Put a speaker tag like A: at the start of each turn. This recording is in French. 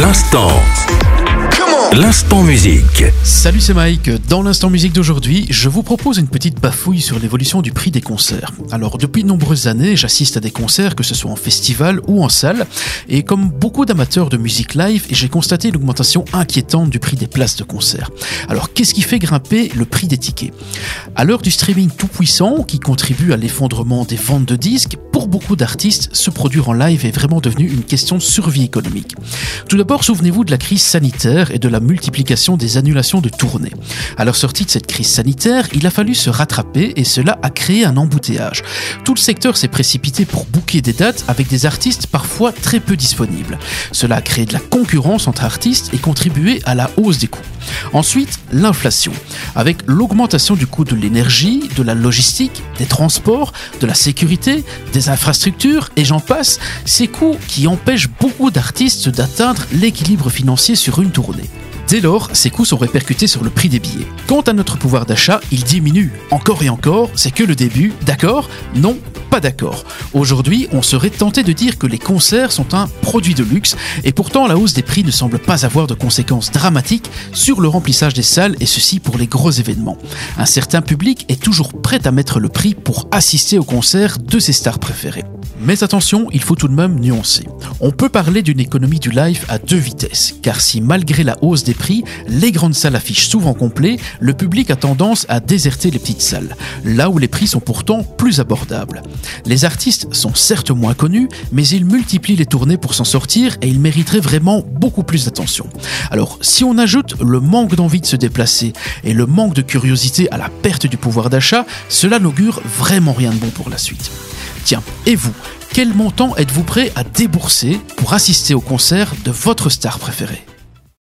A: L'instant. L'instant musique.
B: Salut, c'est Mike. Dans l'instant musique d'aujourd'hui, je vous propose une petite bafouille sur l'évolution du prix des concerts. Alors, depuis de nombreuses années, j'assiste à des concerts, que ce soit en festival ou en salle, et comme beaucoup d'amateurs de musique live, j'ai constaté une augmentation inquiétante du prix des places de concert. Alors, qu'est-ce qui fait grimper le prix des tickets? À l'heure du streaming tout puissant, qui contribue à l'effondrement des ventes de disques, pour beaucoup d'artistes, se produire en live est vraiment devenu une question de survie économique. Tout d'abord, souvenez-vous de la crise sanitaire et de la multiplication des annulations de tournées. À leur sortie de cette crise sanitaire, il a fallu se rattraper et cela a créé un embouteillage. Tout le secteur s'est précipité pour booker des dates avec des artistes parfois très peu disponibles. Cela a créé de la concurrence entre artistes et contribué à la hausse des coûts. Ensuite, l'inflation, avec l'augmentation du coût de l'énergie, de la logistique, des transports, de la sécurité, des infrastructures et j'en passe, ces coûts qui empêchent beaucoup d'artistes d'atteindre l'équilibre financier sur une tournée. Dès lors, ces coûts sont répercutés sur le prix des billets. Quant à notre pouvoir d'achat, il diminue. Encore et encore, c'est que le début, d'accord? Non, pas d'accord. Aujourd'hui, on serait tenté de dire que les concerts sont un produit de luxe, et pourtant la hausse des prix ne semble pas avoir de conséquences dramatiques sur le remplissage des salles, et ceci pour les gros événements. Un certain public est toujours prêt à mettre le prix pour assister au concert de ses stars préférées. Mais attention, il faut tout de même nuancer. On peut parler d'une économie du live à deux vitesses, car si malgré la hausse des prix, les grandes salles affichent souvent complet, le public a tendance à déserter les petites salles, là où les prix sont pourtant plus abordables. Les artistes sont certes moins connus, mais ils multiplient les tournées pour s'en sortir et ils mériteraient vraiment beaucoup plus d'attention. Alors, si on ajoute le manque d'envie de se déplacer et le manque de curiosité à la perte du pouvoir d'achat, cela n'augure vraiment rien de bon pour la suite. Tiens, et vous Quel montant êtes-vous prêt à débourser pour assister au concert de votre star préférée?